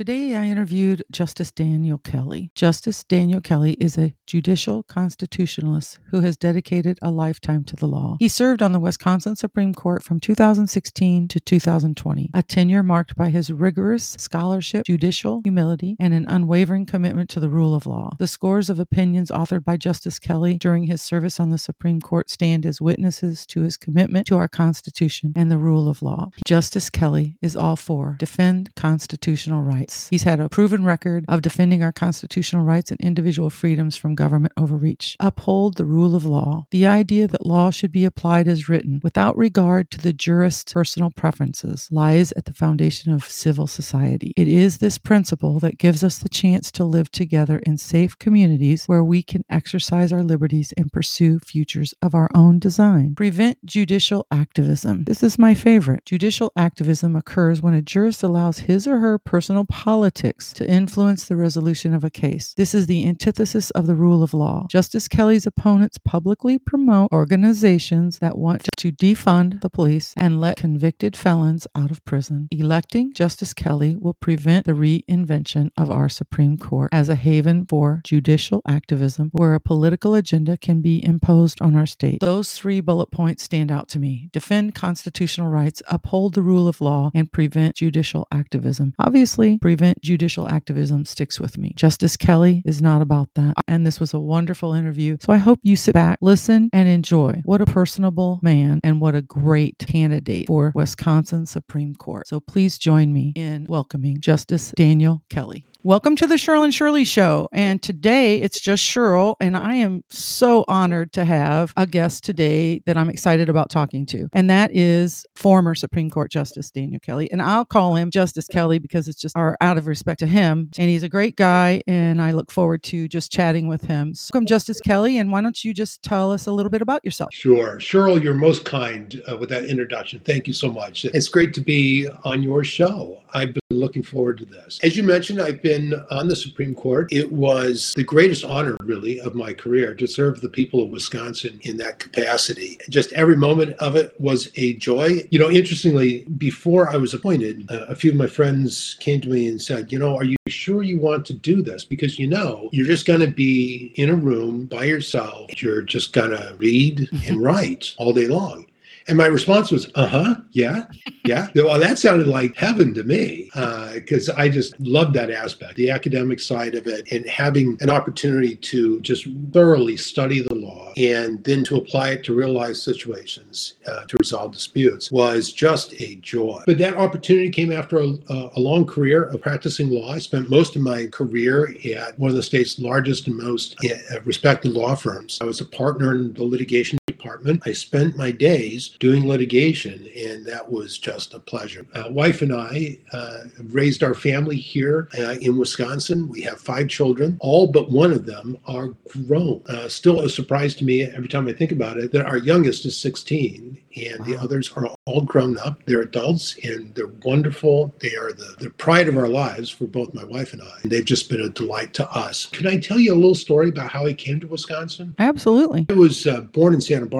Today, I interviewed Justice Daniel Kelly. Justice Daniel Kelly is a judicial constitutionalist who has dedicated a lifetime to the law. He served on the Wisconsin Supreme Court from 2016 to 2020, a tenure marked by his rigorous scholarship, judicial humility, and an unwavering commitment to the rule of law. The scores of opinions authored by Justice Kelly during his service on the Supreme Court stand as witnesses to his commitment to our Constitution and the rule of law. Justice Kelly is all for defend constitutional rights rights. He's had a proven record of defending our constitutional rights and individual freedoms from government overreach. Uphold the rule of law. The idea that law should be applied as written without regard to the jurist's personal preferences lies at the foundation of civil society. It is this principle that gives us the chance to live together in safe communities where we can exercise our liberties and pursue futures of our own design. Prevent judicial activism. This is my favorite. Judicial activism occurs when a jurist allows his or her personal politics to influence the resolution of a case. This is the antithesis of the rule of law. Justice Kelly's opponents publicly promote organizations that want to defund the police and let convicted felons out of prison. Electing Justice Kelly will prevent the reinvention of our Supreme Court as a haven for judicial activism where a political agenda can be imposed on our state. Those three bullet points stand out to me. Defend constitutional rights, uphold the rule of law, and prevent judicial activism. Obviously, prevent judicial activism sticks with me. Justice Kelly is not about that. And this was a wonderful interview. So I hope you sit back, listen, and enjoy. What a personable man and what a great candidate for Wisconsin Supreme Court. So please join me in welcoming Justice Daniel Kelly. Welcome to the Cheryl and Shirley Show. And today it's just Cheryl, and I am so honored to have a guest today that I'm excited about talking to. And that is former Supreme Court Justice Daniel Kelly. And I'll call him Justice Kelly because it's just our out of respect to him. And he's a great guy, and I look forward to just chatting with him. So welcome, Justice Kelly. And why don't you just tell us a little bit about yourself? Sure. Cheryl, you're most kind uh, with that introduction. Thank you so much. It's great to be on your show. I've been looking forward to this. As you mentioned, I've been on the Supreme Court. It was the greatest honor, really, of my career to serve the people of Wisconsin in that capacity. Just every moment of it was a joy. You know, interestingly, before I was appointed, uh, a few of my friends came to me and said, You know, are you sure you want to do this? Because you know, you're just going to be in a room by yourself. You're just going to read and write all day long. And my response was, uh huh, yeah, yeah. well, that sounded like heaven to me because uh, I just loved that aspect, the academic side of it, and having an opportunity to just thoroughly study the law and then to apply it to real life situations uh, to resolve disputes was just a joy. But that opportunity came after a, a long career of practicing law. I spent most of my career at one of the state's largest and most uh, respected law firms. I was a partner in the litigation department. I spent my days doing litigation, and that was just a pleasure. Uh, wife and I uh, raised our family here uh, in Wisconsin. We have five children. All but one of them are grown. Uh, still a surprise to me every time I think about it that our youngest is 16 and wow. the others are all grown up. They're adults and they're wonderful. They are the, the pride of our lives for both my wife and I. They've just been a delight to us. Can I tell you a little story about how I came to Wisconsin? Absolutely. I was uh, born in Santa Barbara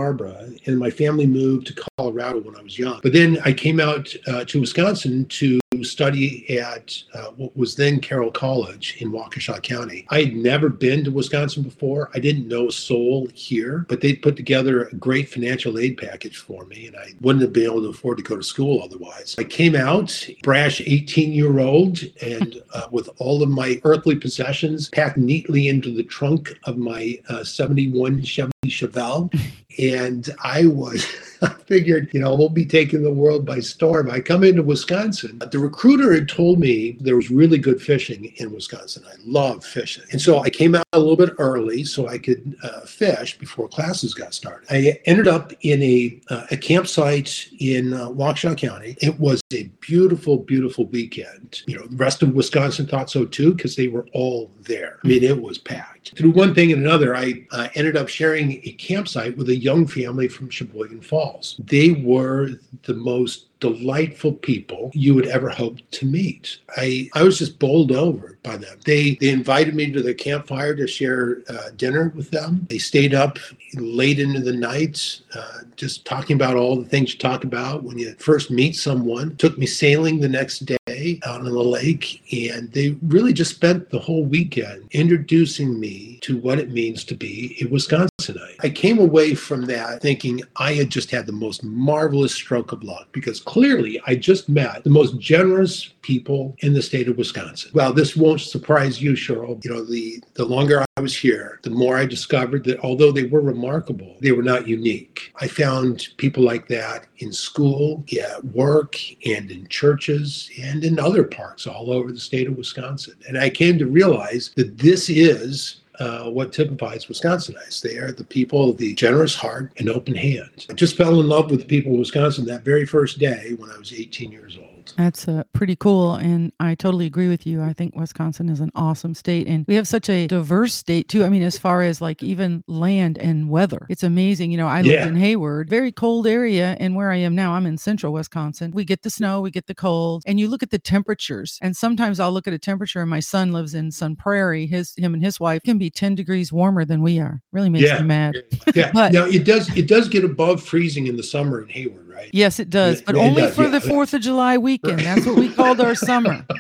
and my family moved to Colorado when I was young. But then I came out uh, to Wisconsin to study at uh, what was then Carroll College in Waukesha County. I had never been to Wisconsin before. I didn't know a soul here, but they put together a great financial aid package for me, and I wouldn't have been able to afford to go to school otherwise. I came out, brash 18 year old, and uh, with all of my earthly possessions packed neatly into the trunk of my uh, 71 Chevy Chevelle. And I was, figured, you know, we'll be taking the world by storm. I come into Wisconsin. The recruiter had told me there was really good fishing in Wisconsin. I love fishing. And so I came out a little bit early so I could uh, fish before classes got started. I ended up in a, uh, a campsite in uh, Waukesha County. It was a beautiful, beautiful weekend. You know, the rest of Wisconsin thought so too because they were all there. I mean, it was packed. Through one thing and another, I uh, ended up sharing a campsite with a young family from Sheboygan Falls. They were the most delightful people you would ever hope to meet. I, I was just bowled over by them. They they invited me to the campfire to share uh, dinner with them. They stayed up late into the night, uh, just talking about all the things you talk about when you first meet someone. Took me sailing the next day out on the lake, and they really just spent the whole weekend introducing me to what it means to be a Wisconsinite. I came away from that thinking I had just had the most marvelous stroke of luck because clearly I just met the most generous people in the state of Wisconsin. Well, this won't surprise you, Cheryl. You know, the the longer I was here, the more I discovered that although they were remarkable, they were not unique. I found people like that in school, at work, and in churches, and in other parks all over the state of Wisconsin. And I came to realize that this is uh, what typifies Wisconsinites. They are the people of the generous heart and open hand. I just fell in love with the people of Wisconsin that very first day when I was 18 years old. That's uh, pretty cool. And I totally agree with you. I think Wisconsin is an awesome state. And we have such a diverse state, too. I mean, as far as like even land and weather, it's amazing. You know, I lived in Hayward, very cold area. And where I am now, I'm in central Wisconsin. We get the snow, we get the cold, and you look at the temperatures. And sometimes I'll look at a temperature, and my son lives in Sun Prairie. His, him and his wife can be 10 degrees warmer than we are. Really makes Yeah. me mad. Yeah. But- now it does it does get above freezing in the summer in Hayward, right? Yes, it does, but it only does, for yeah. the 4th of July weekend. That's what we called our summer.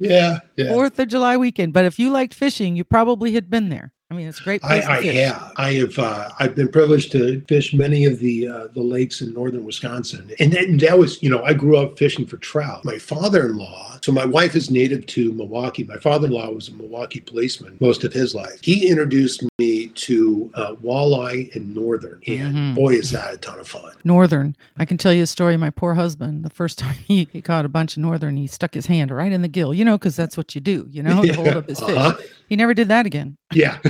Yeah. Yeah. Fourth of July weekend. But if you liked fishing, you probably had been there. I mean, it's a great I, place I fish. I have. Uh, I've been privileged to fish many of the uh, the lakes in northern Wisconsin, and that, that was, you know, I grew up fishing for trout. My father-in-law. So my wife is native to Milwaukee. My father-in-law was a Milwaukee policeman most of his life. He introduced me to uh, walleye in northern, and Mhm. boy, is that a ton of fun. Northern. I can tell you a story. My poor husband, the first time he, he caught a bunch of northern, he stuck his hand right in the gill, you know, because that's what you do, you know, to hold up his fish. Uh-huh. He never did that again. Yeah.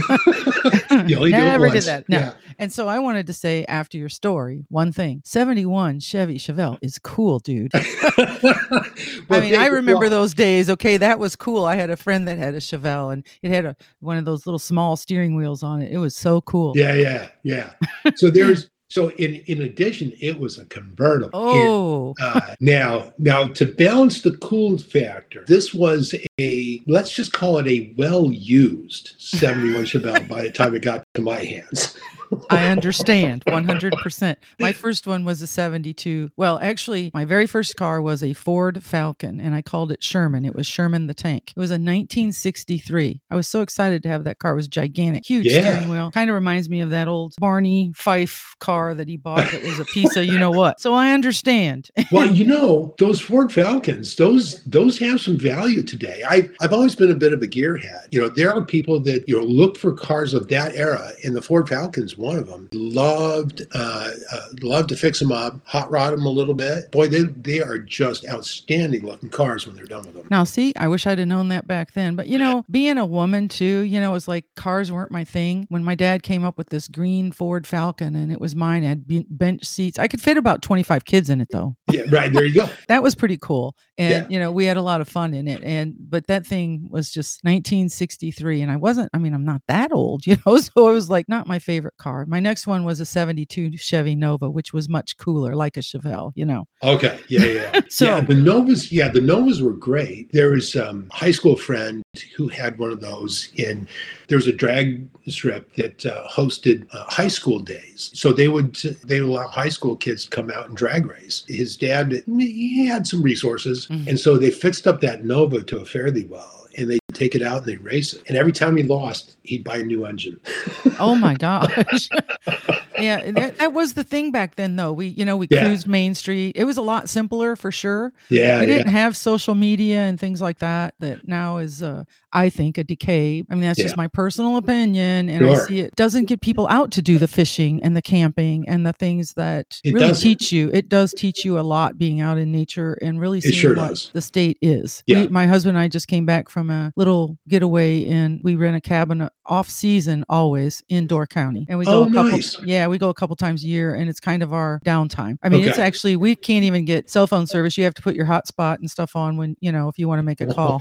you only never did that. No. Yeah. And so I wanted to say after your story, one thing 71 Chevy Chevelle is cool, dude. I mean, I remember well, those days. Okay, that was cool. I had a friend that had a Chevelle and it had a one of those little small steering wheels on it. It was so cool. Yeah, yeah, yeah. So there's so in in addition, it was a convertible. Oh, And, uh, now, now to balance the cool factor, this was a let's just call it a well-used 71 Chevelle by the time it got to my hands. I understand 100%. My first one was a 72. Well, actually, my very first car was a Ford Falcon and I called it Sherman. It was Sherman the tank. It was a 1963. I was so excited to have that car. It was gigantic, huge Yeah. steering wheel. Kind of reminds me of that old Barney Fife car that he bought that was a piece of you know what. So I understand. well, you know, those Ford Falcons, those those have some value today. I I've always been a bit of a gearhead. You know, there are people that you know look for cars of that era, and the Ford Falcon's one of them. Loved uh, uh loved to fix them up, hot rod them a little bit. Boy, they they are just outstanding looking cars when they're done with them. Now, see, I wish I'd have known that back then. But you know, being a woman too, you know, it was like cars weren't my thing. When my dad came up with this green Ford Falcon and it was mine, it had bench seats. I could fit about 25 kids in it though. Yeah, right there you go. That was pretty cool. And Yeah. you know, we had a lot of fun in it. And but that thing was just 1963. And I wasn't, I mean, I'm not that old, you know. So it was like not my favorite car. My next one was a 72 Chevy Nova, which was much cooler, like a Chevelle, you know. Okay. Yeah, yeah. So- yeah, the Novas, yeah, the Novas were great. There was um, a high school friend who had one of those in there was a drag strip that uh, hosted uh, high school days. So they would they would allow high school kids to come out and drag race. His dad he had some resources, Mhm. and so they fixed up that Nova to a thee well. And they take it out and they race it. And every time he lost, he'd buy a new engine. Oh my gosh. yeah, that, that was the thing back then though. We, you know, we Yeah. cruised Main Street. It was a lot simpler for sure. Yeah, we didn't have social media and things like that that now is uh I think a decay. I mean, that's just my personal opinion and I see it doesn't get people out to do the fishing and the camping and the things that It really doesn't. teach you. It does teach you a lot being out in nature and really seeing sure what does. the state is. Yeah. We, my husband and I just came back from a little getaway and we rent a cabin uh, off season always in Door County. And we go Oh, a couple nice. yeah, we go a couple times a year and it's kind of our downtime. I mean, it's actually we can't even get cell phone service. You have to put your hotspot and stuff on when, you know, if you want to make a call.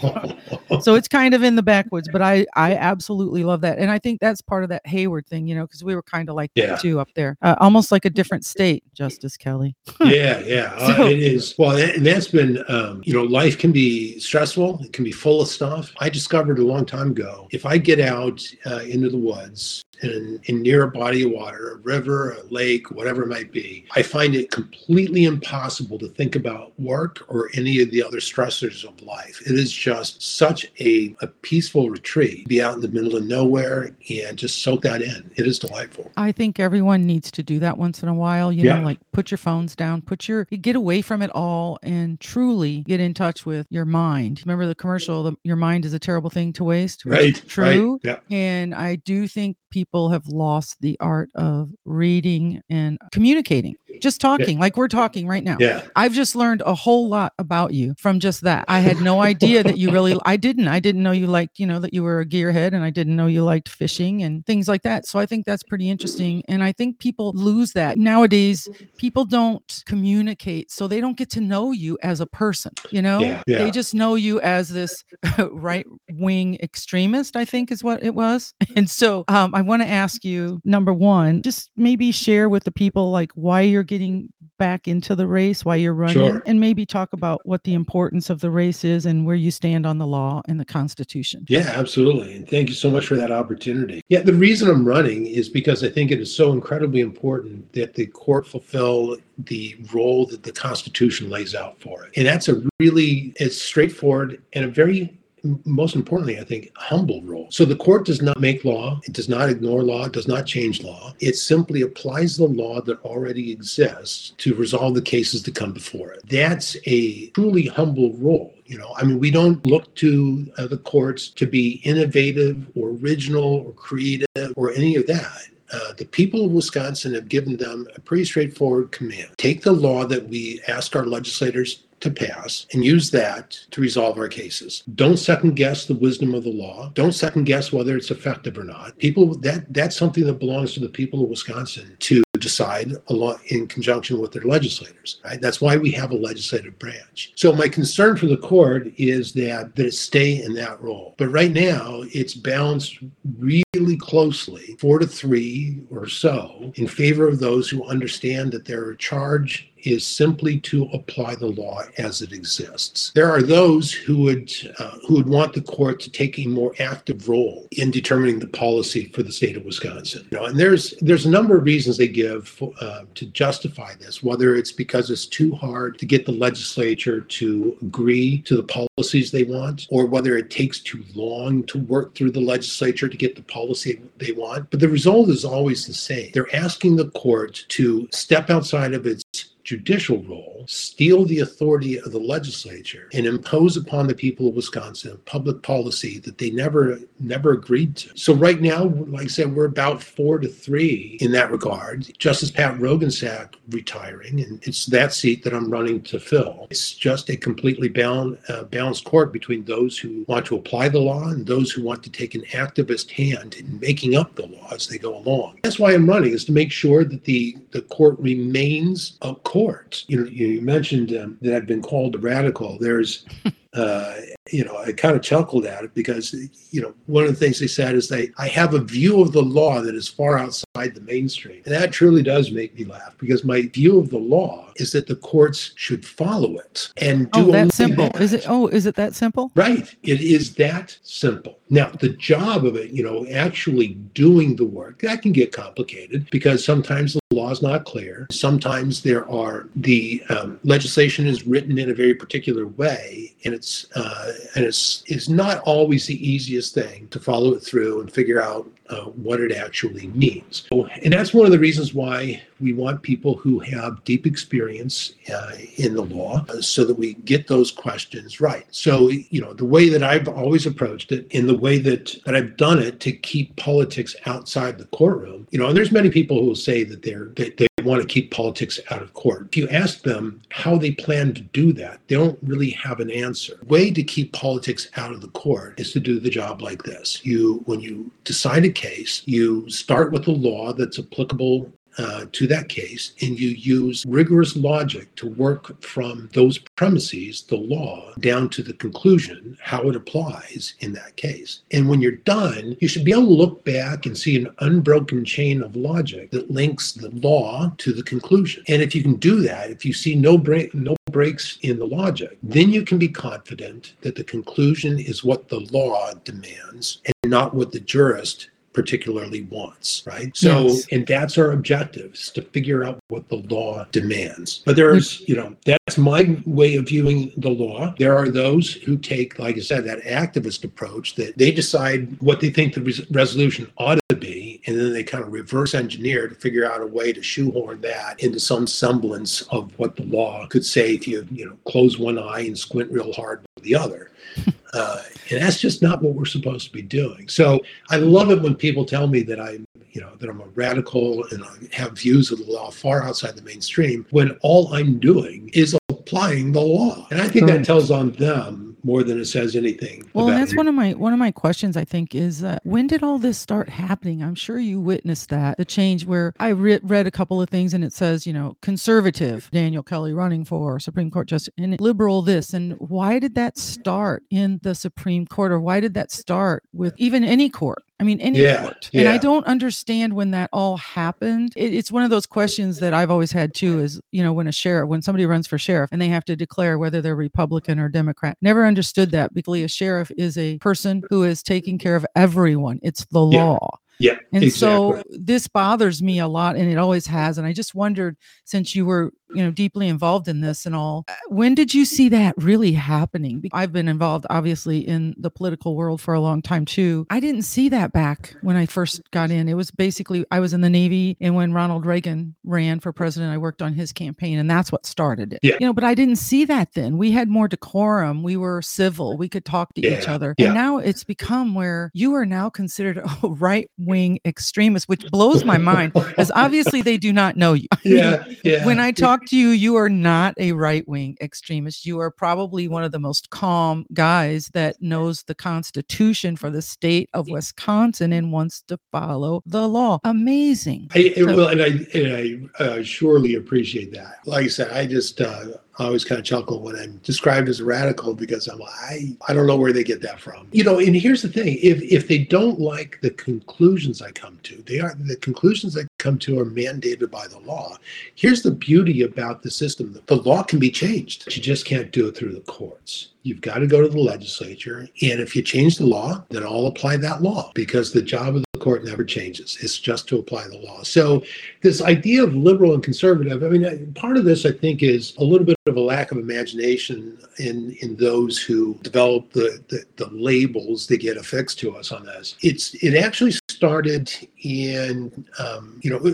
so it's kind of in the backwoods, but I I absolutely love that. And I think that's part of that Hayward thing, you know, because we were kind of like Yeah. that too up there. Uh, almost like a different state, Justice Kelly. yeah, yeah, uh, it is. Well, and and that's been, um, you know, life can be stressful. It can be full of stuff. I discovered a long time ago if I get out uh, into the woods and, and near a body of water, a river, a lake, whatever it might be, I find it completely impossible to think about work or any of the other stressors of life. It is just such a, a peaceful retreat, be out in the middle of nowhere and just soak that in. It is delightful. I think everyone needs to do that once in a while. You Yeah. know, like put your phones down, put your get away from it all, and truly get in touch with your mind. Remember the commercial? The, your mind is a terrible thing to waste. Right. True. Right. Yeah. And I do think people have lost the art of reading and communicating, just talking like we're talking right now. Yeah. I've just learned a whole lot about you from just that. I had no idea that you really, I didn't, I didn't know you liked, you know, that you were a gearhead and I didn't know you liked fishing and things like that. So I think that's pretty interesting. And I think people lose that nowadays. People don't communicate, so they don't get to know you as a person, you know, Yeah, yeah. they just know you as this right wing extremist, I think is what it was. And so um, I want to ask you number one, just maybe share with the people like why you're getting back into the race, why you're running, Sure. and maybe talk about what the importance of the race is and where you stand on the law and the Constitution. Yeah, absolutely. And thank you so much for that opportunity. Yeah, the reason I'm running is because I think it is so incredibly important that the court fulfill the role that the Constitution lays out for it. And that's a really it's straightforward and a very most importantly, I think, humble role. So the court does not make law, it does not ignore law, it does not change law. It simply applies the law that already exists to resolve the cases that come before it. That's a truly humble role. You know, I mean, we don't look to uh, the courts to be innovative or original or creative or any of that. Uh, the people of Wisconsin have given them a pretty straightforward command. Take the law that we ask our legislators to pass and use that to resolve our cases. Don't second guess the wisdom of the law. Don't second guess whether it's effective or not. People that that's something that belongs to the people of Wisconsin to decide along in conjunction with their legislators. Right? That's why we have a legislative branch. So my concern for the court is that that it stay in that role. But right now it's balanced really closely, four to three or so, in favor of those who understand that their charge is simply to apply the law as it exists. There are those who would uh, who would want the court to take a more active role in determining the policy for the state of Wisconsin. You know, and there's there's a number of reasons they give for, uh, to justify this. Whether it's because it's too hard to get the legislature to agree to the policies they want, or whether it takes too long to work through the legislature to get the policy they want. But the result is always the same. They're asking the court to step outside of its judicial role, steal the authority of the legislature, and impose upon the people of Wisconsin public policy that they never never agreed to. So right now, like I said, we're about four to three in that regard. Justice Pat Roggensack retiring, and it's that seat that I'm running to fill. It's just a completely balanced, uh, balanced court between those who want to apply the law and those who want to take an activist hand in making up the law as they go along. That's why I'm running is to make sure that the the court remains a court. You know, you mentioned um, that I've been called a radical. There's uh, you know, I kind of chuckled at it because, you know, one of the things they said is they, I have a view of the law that is far outside the mainstream. And that truly does make me laugh because my view of the law is that the courts should follow it and do Oh, that simple. that. Is it? Oh, is it that simple? Right. It is that simple. Now, the job of it, you know, actually doing the work, that can get complicated because sometimes the law is not clear. Sometimes there are the um, legislation is written in a very particular way, and it's uh, and it's is not always the easiest thing to follow it through and figure out uh, what it actually means. And that's one of the reasons why we want people who have deep experience uh, in the law uh, so that we get those questions right. So, you know, the way that I've always approached it in the way that, that I've done it to keep politics outside the courtroom, you know, and there's many people who will say that they're, that they want to keep politics out of court. If you ask them how they plan to do that, they don't really have an answer. Way to keep politics out of the court is to do the job like this. You, when you decide a case, you start with a law that's applicable uh, to that case, and you use rigorous logic to work from those premises, the law, down to the conclusion, how it applies in that case. And when you're done, you should be able to look back and see an unbroken chain of logic that links the law to the conclusion. And if you can do that, if you see no break, no breaks in the logic, then you can be confident that the conclusion is what the law demands and not what the jurist particularly wants, right? So, Yes. and that's our objective is to figure out what the law demands. But there's, you know, that's my way of viewing the law. There are those who take, like I said, that activist approach that they decide what they think the res- resolution ought to be, and then they kind of reverse engineer to figure out a way to shoehorn that into some semblance of what the law could say if you, you know, close one eye and squint real hard with the other. Uh, and that's just not what we're supposed to be doing. So I love it when people tell me that I'm, you know, that I'm a radical and I have views of the law far outside the mainstream when all I'm doing is applying the law. And I think that tells on them more than it says anything. Well, that's one of my one of my questions. I think is uh, when did all this start happening? I'm sure you witnessed that the change where I re- read a couple of things and it says you know conservative Daniel Kelly running for Supreme Court justice and liberal this and why did that start in the Supreme Court or why did that start with even any court? I mean any Yeah, court. And I don't understand when that all happened. It, it's one of those questions that I've always had too. Is you know when a sheriff when somebody runs for sheriff and they have to declare whether they're Republican or Democrat. Never understood that because a sheriff is a person who is taking care of everyone. It's the Yeah. law. yeah, And exactly. so this bothers me a lot and it always has. And I just wondered since you were, you know, deeply involved in this and all, uh, when did you see that really happening? I've been involved obviously in the political world for a long time too. I didn't see that back when I first got in. It was basically I was in the Navy and when Ronald Reagan ran for president, I worked on his campaign and that's what started it. Yeah. You know, but I didn't see that then. We had more decorum. We were civil. We could talk to each other. yeah. And now it's become where you are now considered a right wing extremist, which blows my mind because obviously they do not know you. Yeah, yeah. When I talk to you, you are not a right wing extremist. You are probably one of the most calm guys that knows the Constitution for the state of Wisconsin and wants to follow the law. Amazing. I, So- well, and I and I uh, surely appreciate that. Like I said, I just uh, I always kind of chuckle when I'm described as a radical because I'm I I don't know where they get that from. You know, and here's the thing: if if they don't like the conclusions I come to, they are the conclusions I come to are mandated by the law. Here's the beauty about the system: the law can be changed. You just can't do it through the courts. You've got to go to the legislature, and if you change the law, then I'll apply that law because the job of the court never changes. It's just to apply the law. So this idea of liberal and conservative, I mean, part of this I think is a little bit of a lack of imagination in in those who develop the, the the labels that get affixed to us on this. It's it actually started in um, you know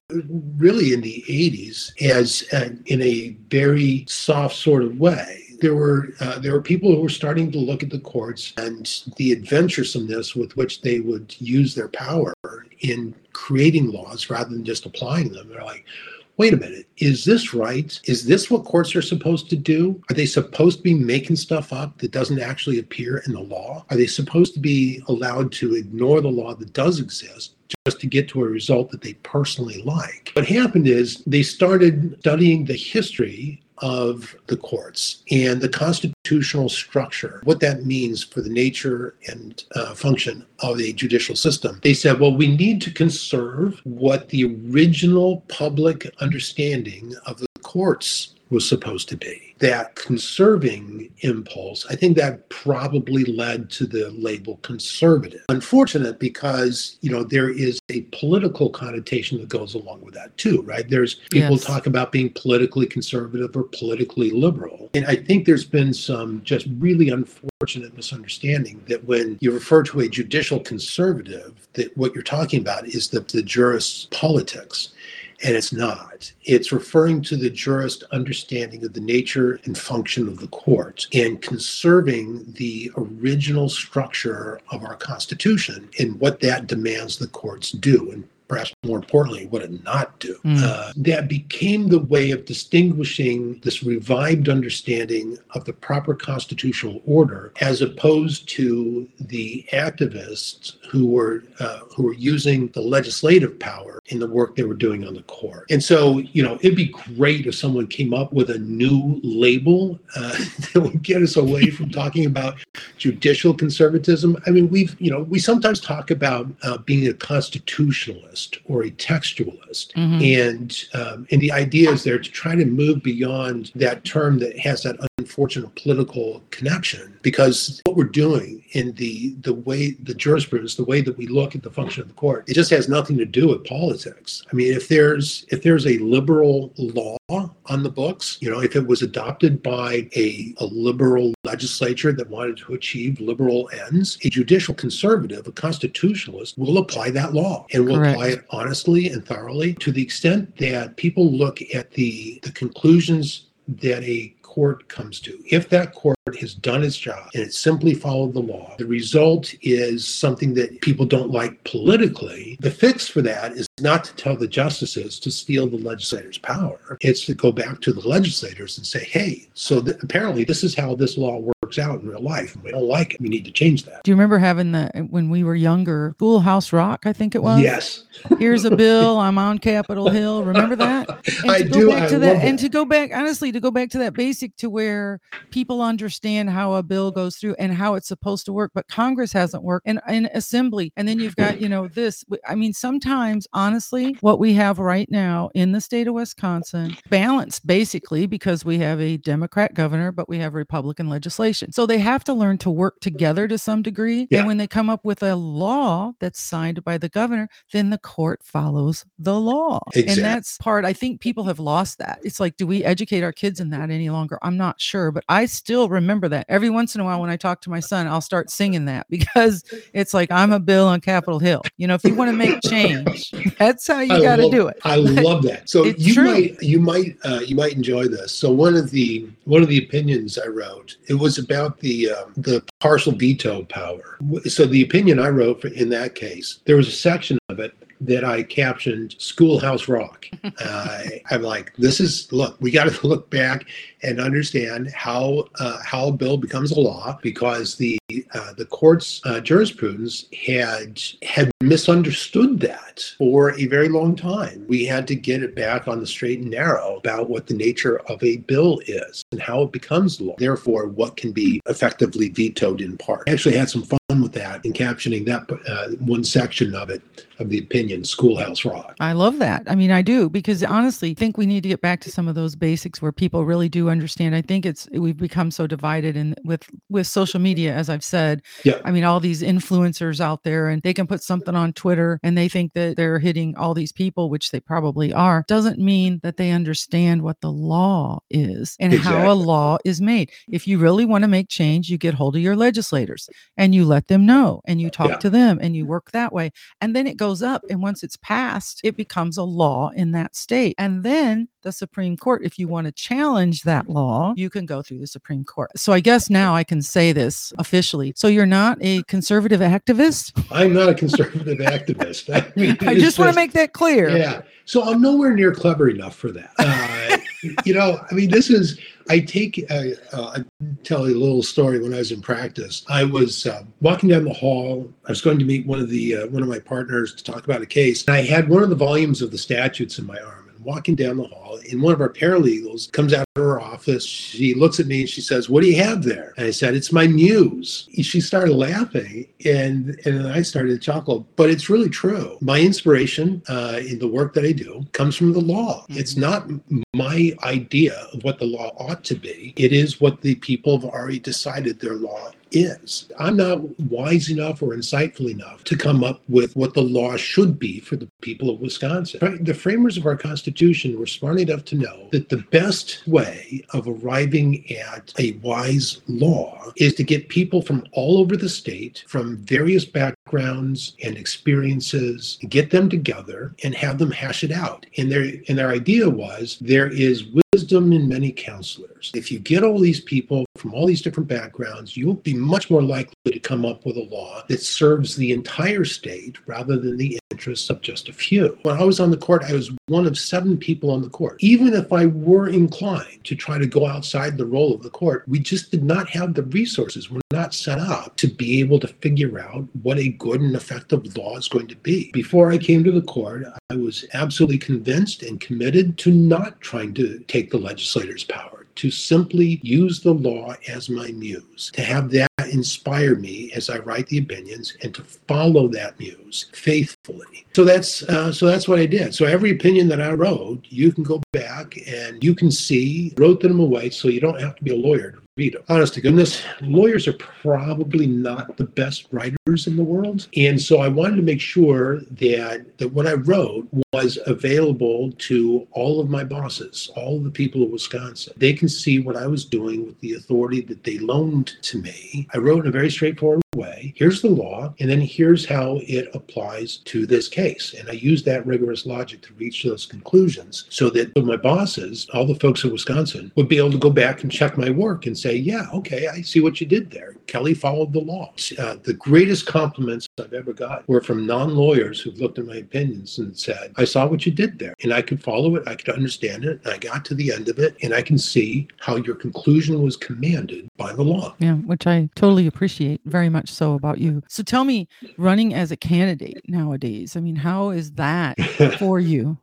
really in the 80s as uh, in a very soft sort of way there were uh, there were people who were starting to look at the courts and the adventuresomeness with which they would use their power in creating laws rather than just applying them. They're like, wait a minute, is this right? Is this what courts are supposed to do? Are they supposed to be making stuff up that doesn't actually appear in the law? Are they supposed to be allowed to ignore the law that does exist? Just to get to a result that they personally like. What happened is they started studying the history of the courts and the constitutional structure, what that means for the nature and uh, function of the judicial system. They said, well, we need to conserve what the original public understanding of the courts was supposed to be. That conserving impulse, I think that probably led to the label conservative. Unfortunate because, you know, there is a political connotation that goes along with that too, right? There's people Yes. talk about being politically conservative or politically liberal. And I think there's been some just really unfortunate misunderstanding that when you refer to a judicial conservative, that what you're talking about is the, the jurist's politics. And it's not. It's referring to the jurist understanding of the nature and function of the court and conserving the original structure of our Constitution and what that demands the courts do. And perhaps more importantly, what it not do. Mm. Uh, that became the way of distinguishing this revived understanding of the proper constitutional order, as opposed to the activists who were uh, who were using the legislative power in the work they were doing on the court. And so, you know, it'd be great if someone came up with a new label uh, that would get us away from talking about judicial conservatism. I mean, we've, you know, we sometimes talk about uh, being a constitutionalist. Literalist or a textualist. Mm-hmm. And um, and the idea is there to try to move beyond that term that has that unfortunate political connection because what we're doing in the the way the jurisprudence the way that we look at the function of the court it just has nothing to do with politics i mean if there's if there's a liberal law on the books you know if it was adopted by a, a liberal legislature that wanted to achieve liberal ends a judicial conservative a constitutionalist will apply that law and will Correct. apply it honestly and thoroughly to the extent that people look at the the conclusions that a court comes to. If that court has done its job and it simply followed the law, the result is something that people don't like politically. The fix for that is not to tell the justices to steal the legislator's power. It's to go back to the legislators and say, hey, so th- apparently this is how this law works out in real life. And we don't like it. We need to change that. Do you remember having the, when we were younger, Schoolhouse Rock, I think it was? Yes. Here's a bill. I'm on Capitol Hill. Remember that? And I do. I to that, and to go back, honestly, to go back to that basic to where people understand how a bill goes through and how it's supposed to work, but Congress hasn't worked and in assembly. And then you've got, you know, this. I mean, sometimes honestly, what we have right now in the state of Wisconsin, balanced basically because we have a Democrat governor, but we have Republican legislation. So they have to learn to work together to some degree. Yeah. And when they come up with a law that's signed by the governor, then the court follows the law. Exactly. And that's part, I think people have lost that. It's like, do we educate our kids in that any longer? I'm not sure, but I still remember that. Every once in a while, when I talk to my son, I'll start singing that because it's like, I'm a bill on Capitol Hill. You know, if you want to make change, that's how you got to do it. I love that. So you true. might you might uh, you might enjoy this. So one of the one of the opinions I wrote it was about the uh, the partial veto power. So the opinion I wrote for, in that case, there was a section of it that I captioned Schoolhouse Rock. Uh, I'm like, this is look, we got to look back and understand how uh, how a bill becomes a law because the uh, the court's uh, jurisprudence had had misunderstood that for a very long time. We had to get it back on the straight and narrow about what the nature of a bill is and how it becomes law. Therefore, what can be effectively vetoed in part. I actually had some fun with that in captioning that uh, one section of it of the opinion schoolhouse rock i love that i mean i do because honestly I think we need to get back to some of those basics where people really do understand i think it's we've become so divided and with with social media as i've said yeah i mean all these influencers out there and they can put something on twitter and they think that they're hitting all these people which they probably are doesn't mean that they understand what the law is and exactly. how a law is made if you really want to make change you get hold of your legislators and you let them know and you talk yeah. to them and you work that way and then it goes goes up. And once it's passed, it becomes a law in that state. And then the Supreme Court, if you want to challenge that law, you can go through the Supreme Court. So I guess now I can say this officially. So you're not a conservative activist? I'm not a conservative activist. I, mean, I just want to make that clear. Yeah. So I'm nowhere near clever enough for that. Uh, you know, I mean, this is, I take, uh, uh, I tell you a little story when I was in practice. I was uh, walking down the hall. I was going to meet one of the, uh, one of my partners to talk about a case. And I had one of the volumes of the statutes in my arm and walking down the hall and one of our paralegals comes out of her office. She looks at me and she says, What do you have there? And I said, It's my muse. She started laughing and and I started to chuckle. But it's really true. My inspiration uh, in the work that I do comes from the law. Mm-hmm. It's not my idea of what the law ought to be. It is what the people have already decided their law is. I'm not wise enough or insightful enough to come up with what the law should be for the people of Wisconsin. The framers of our Constitution were smart enough to know that the best way of arriving at a wise law is to get people from all over the state, from various backgrounds and experiences, get them together and have them hash it out. And their and their idea was there is wisdom in many counselors. If you get all these people from all these different backgrounds, you'll be much more likely to come up with a law that serves the entire state rather than the interests of just a few. When I was on the court, I was one of seven people on the court. Even if I were inclined to try to go outside the role of the court, we just did not have the resources. We're not set up to be able to figure out what a good and effective law is going to be. Before I came to the court, I was absolutely convinced and committed to not trying to take the legislator's power to simply use the law as my muse, to have that inspire me as I write the opinions and to follow that muse faithfully. So that's uh, so that's what I did. So every opinion that I wrote, you can go back and you can see wrote them away, so you don't have to be a lawyer to them. Honest to goodness, lawyers are probably not the best writers in the world, and so I wanted to make sure that that what I wrote was available to all of my bosses, all of the people of Wisconsin. They can see what I was doing with the authority that they loaned to me. I wrote in a very straightforward way. Here's the law, and then here's how it applies to this case. And I use that rigorous logic to reach those conclusions so that my bosses, all the folks in Wisconsin, would be able to go back and check my work and say, yeah, okay, I see what you did there. Kelly followed the law. Uh, the greatest compliments I've ever got were from non lawyers who've looked at my opinions and said, I saw what you did there, and I could follow it, I could understand it, and I got to the end of it, and I can see how your conclusion was commanded by the law. Yeah, which I totally appreciate very much so about you. So tell me, running as a candidate nowadays, I mean, how is that for you?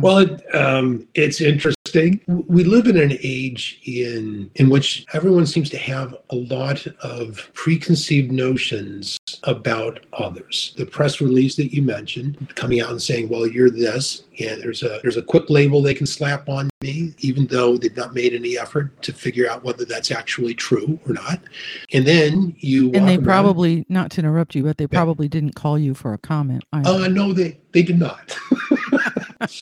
Well, it, um, it's interesting. We live in an age in in which everyone seems to have a lot of preconceived notions about others. The press release that you mentioned, coming out and saying, "Well, you're this," and there's a there's a quick label they can slap on me, even though they've not made any effort to figure out whether that's actually true or not. And then you and they probably not to interrupt you, but they probably yeah. didn't call you for a comment. Uh, no, they they did not.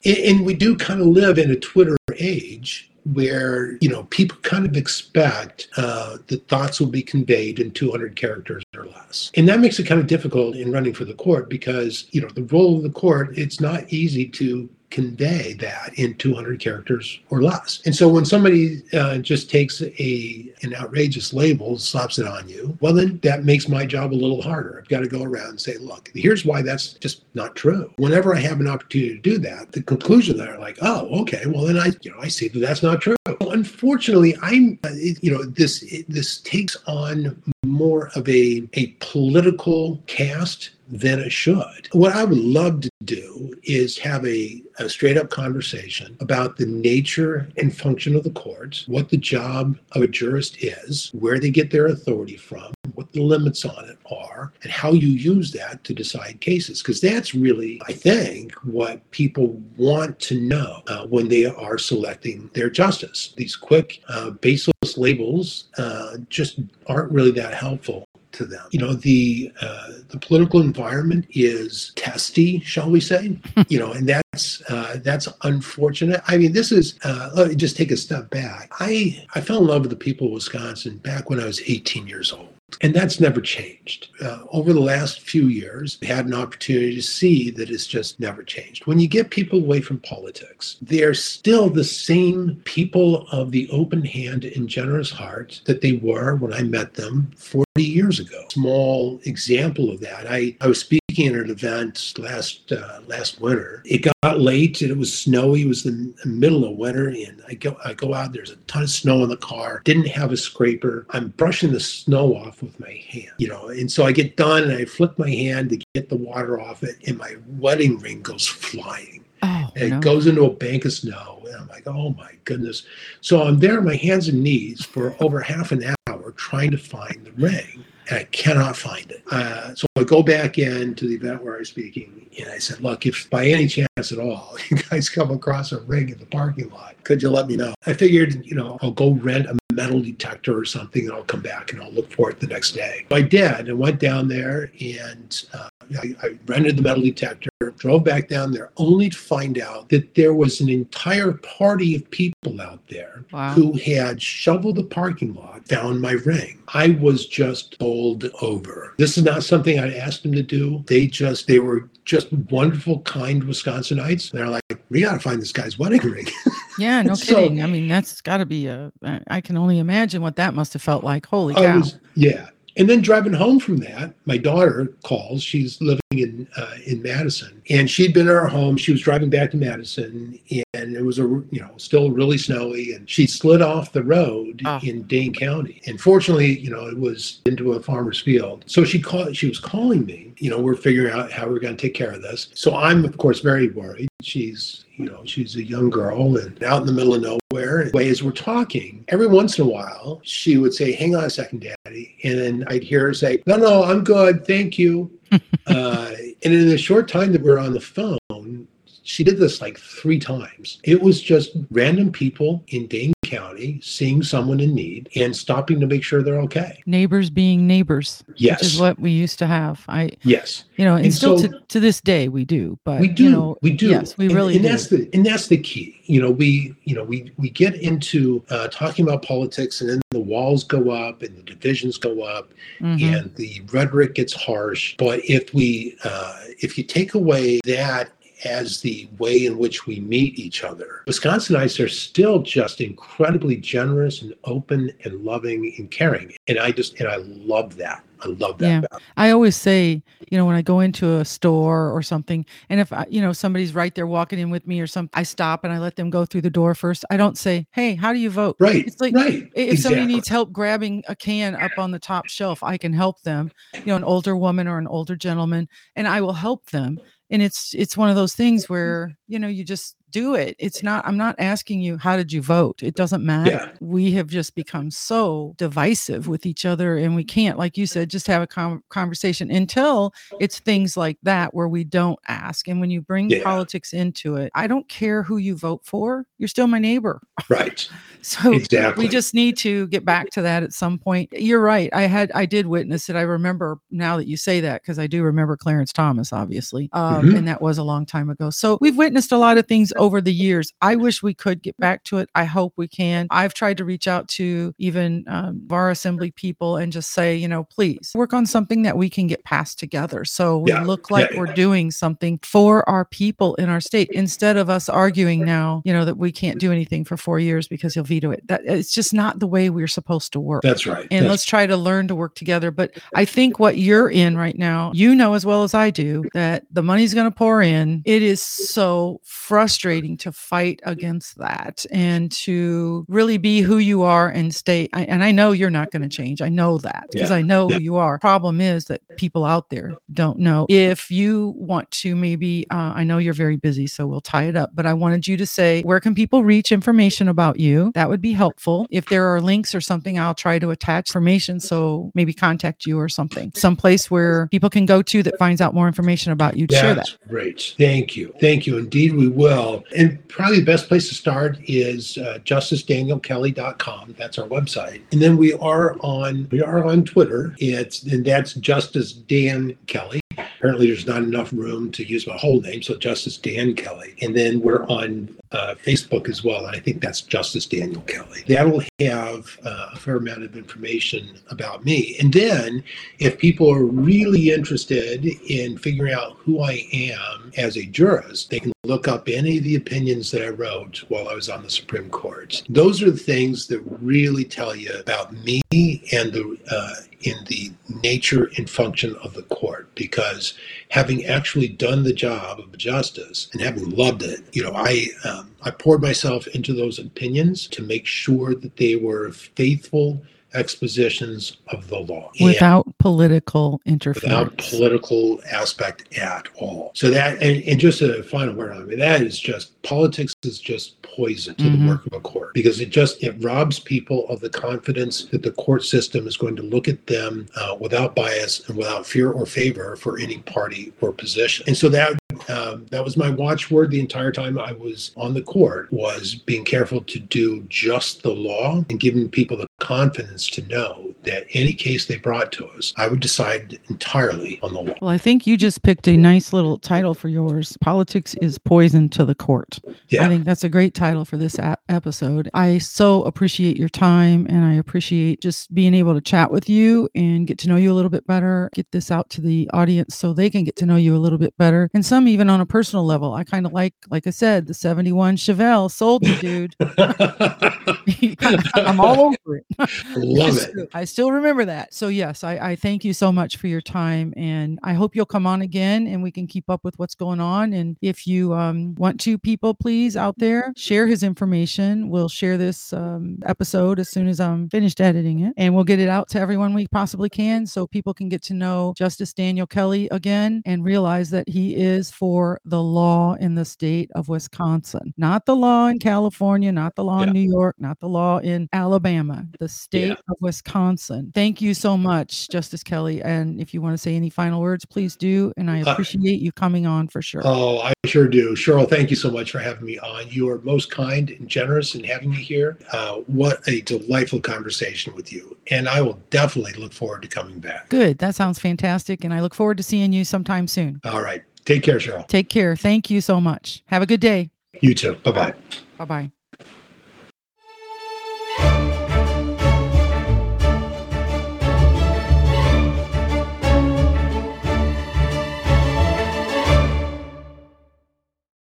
and, we do kind of live in a Twitter age where you know people kind of expect uh, that thoughts will be conveyed in 200 characters or less. And that makes it kind of difficult in running for the court because you know the role of the court it's not easy to convey that in 200 characters or less. And so when somebody uh, just takes a an outrageous label, slaps it on you, well then that makes my job a little harder. I've got to go around and say, look, here's why that's just not true. Whenever I have an opportunity to do that, the conclusion that are like, oh, okay, well then I, you know, I see that that's not true. Well, unfortunately, I'm, uh, you know, this this takes on more of a a political cast than it should. What I would love to do is have a, a straight up conversation about the nature and function of the courts, what the job of a jurist is, where they get their authority from, what the limits on it are, and how you use that to decide cases. Because that's really, I think, what people want to know uh, when they are selecting their justice. These quick, uh, baseless labels uh, just aren't really that helpful to them. You know, the uh, the political environment is testy, shall we say? you know, and that's uh, that's unfortunate. I mean, this is uh, let me just take a step back. I I fell in love with the people of Wisconsin back when I was 18 years old. And that's never changed. Uh, over the last few years, we had an opportunity to see that it's just never changed. When you get people away from politics, they're still the same people of the open hand and generous heart that they were when I met them 40 years ago. Small example of that. I, I was speaking at an event last uh, last winter. It got late and it was snowy. It was the middle of winter, and I go I go out. There's a ton of snow in the car. Didn't have a scraper. I'm brushing the snow off with my hand, you know. And so I get done and I flip my hand to get the water off it, and my wedding ring goes flying. Oh, and no. it goes into a bank of snow. And I'm like, oh my goodness. So I'm there on my hands and knees for over half an hour trying to find the ring. And I cannot find it. Uh, so I go back in to the event where I was speaking, and I said, "Look, if by any chance at all you guys come across a ring in the parking lot, could you let me know?" I figured, you know, I'll go rent a metal detector or something, and I'll come back and I'll look for it the next day. I did, and went down there, and uh, I, I rented the metal detector, drove back down there, only to find out that there was an entire party of people out there wow. who had shoveled the parking lot, found my ring. I was just bowled over. This is not something I asked them to do. They just, they were just wonderful, kind Wisconsinites. They're like, we got to find this guy's wedding ring. Yeah, no so, kidding. I mean, that's got to be a. I can only imagine what that must have felt like. Holy cow! Was, yeah, and then driving home from that, my daughter calls. She's living in uh, in Madison, and she'd been at our home. She was driving back to Madison, and it was a you know still really snowy, and she slid off the road Ah. in Dane County. And fortunately, you know, it was into a farmer's field. So she called. She was calling me. You know, we're figuring out how we're going to take care of this. So I'm of course very worried. She's you know she's a young girl and out in the middle of nowhere. And as we're talking, every once in a while she would say, "Hang on a second, Daddy," and then I'd hear her say, "No, no, I'm good, thank you." uh, and in the short time that we're on the phone, she did this like three times. It was just random people in Dane County seeing someone in need and stopping to make sure they're okay. Neighbors being neighbors, which Yes. is what we used to have. I, yes. you know, and, And still so- to, to this day we do. But we do you know, we do Yes, we and, really and do. that's the and that's the key you know we you know we we get into uh, talking about politics and then the walls go up and the divisions go up Mhm. and the rhetoric gets harsh but if we uh, if you take away that as the way in which we meet each other wisconsinites are still just incredibly generous and open and loving and caring and i just and i love that i love that Yeah. I always say, you know, when I go into a store or something, and if I, you know somebody's right there walking in with me or something, I stop and I let them go through the door first. I don't say, "Hey, how do you vote?" right It's like, right If somebody needs help grabbing a can up on the top shelf, I can help them. You know, an older woman or an older gentleman, and I will help them. And it's it's one of those things where you know you just do it. It's not. I'm not asking you how did you vote. It doesn't matter. Yeah. We have just become so divisive with each other, and we can't, like you said, just have a com- conversation until it's things like that where we don't ask. And when you bring Yeah. politics into it, I don't care who you vote for. You're still my neighbor. right So exactly we just need to get back to that at some point. You're right. I had I did witness it. I remember now that you say that because I do remember Clarence Thomas, obviously, um, Mhm. and that was a long time ago. So we've witnessed a lot of things over the years. I wish we could get back to it. I hope we can. I've tried to reach out to even um, our assembly people and just say, you know, please work on something that we can get past together. So we Yeah. look like Yeah, we're doing something for our people in our state instead of us arguing now, you know, that we can't do anything for four years because he'll veto it. That it's just not the way we're supposed to work. that's right and That's let's try to learn to work together. But I think what you're in right now, you know as well as I do that the money's going to pour in. It is so frustrating to fight against that and to really be who you are and stay. I, and I know you're not going to change. I know that because Yeah. I know Yeah. who you are. Problem is that people out there don't know. If you want to, maybe uh, I know you're very busy, so we'll tie it up. But I wanted you to say where can people reach information about you? That would be helpful. If there are links or something, I'll try to attach information. So maybe contact you or something, someplace where people can go to that finds out more information about you. Share that. Great. Thank you. Thank you. Indeed, we will. And probably the best place to start is uh, justicedanielkelly.com. That's our website. And then we are on we are on Twitter. It's and that's Justice Dan Kelly. Apparently, there's not enough room to use my whole name, so Justice Dan Kelly. And then we're on uh, Facebook as well, and I think that's Justice Daniel Kelly. That'll have uh, a fair amount of information about me. And then, if people are really interested in figuring out who I am as a jurist, they can look up any of the opinions that I wrote while I was on the Supreme Court. Those are the things that really tell you about me and the uh, in the nature and function of the court because having actually done the job of justice and having loved it you know i um, i poured myself into those opinions to make sure that they were faithful expositions of the law Without political interference without political aspect at all. So that, and, and just a final word on it, that is just politics is just poison to Mhm. the work of a court because it just it robs people of the confidence that the court system is going to look at them uh, without bias and without fear or favor for any party or position. And so that um, that was my watchword the entire time I was on the court was being careful to do just the law and giving people the confidence to know that any case they brought to us, I would decide entirely on the law. Well, I think you just picked a nice little title for yours. Politics is poison to the court. Yeah. I think that's a great title for this episode. I so appreciate your time and I appreciate just being able to chat with you and get to know you a little bit better, get this out to the audience so they can get to know you a little bit better. And some even on a personal level. I kind of like, like I said, the 71 Chevelle sold me, dude. I'm all over it. Love I it. still- I still remember that. So yes, I, I thank you so much for your time, and I hope you'll come on again, and we can keep up with what's going on. And if you um, want to, people, please out there share his information. We'll share this um, episode as soon as I'm finished editing it, and we'll get it out to everyone we possibly can, so people can get to know Justice Daniel Kelly again and realize that he is for the law in the state of Wisconsin, not the law in California, not the law Yeah. in New York, not the law in Alabama, the state Yeah. of Wisconsin. Thank you so much, Justice Kelly. And if you want to say any final words, please do. And I Uh, appreciate you coming on for sure. Oh, I sure do. Cheryl, thank you so much for having me on. You are most kind and generous in having me here. Uh, what a delightful conversation with you. And I will definitely look forward to coming back. Good. That sounds fantastic. And I look forward to seeing you sometime soon. All right. Take care, Cheryl. Take care. Thank you so much. Have a good day. You too. Bye bye. Bye bye.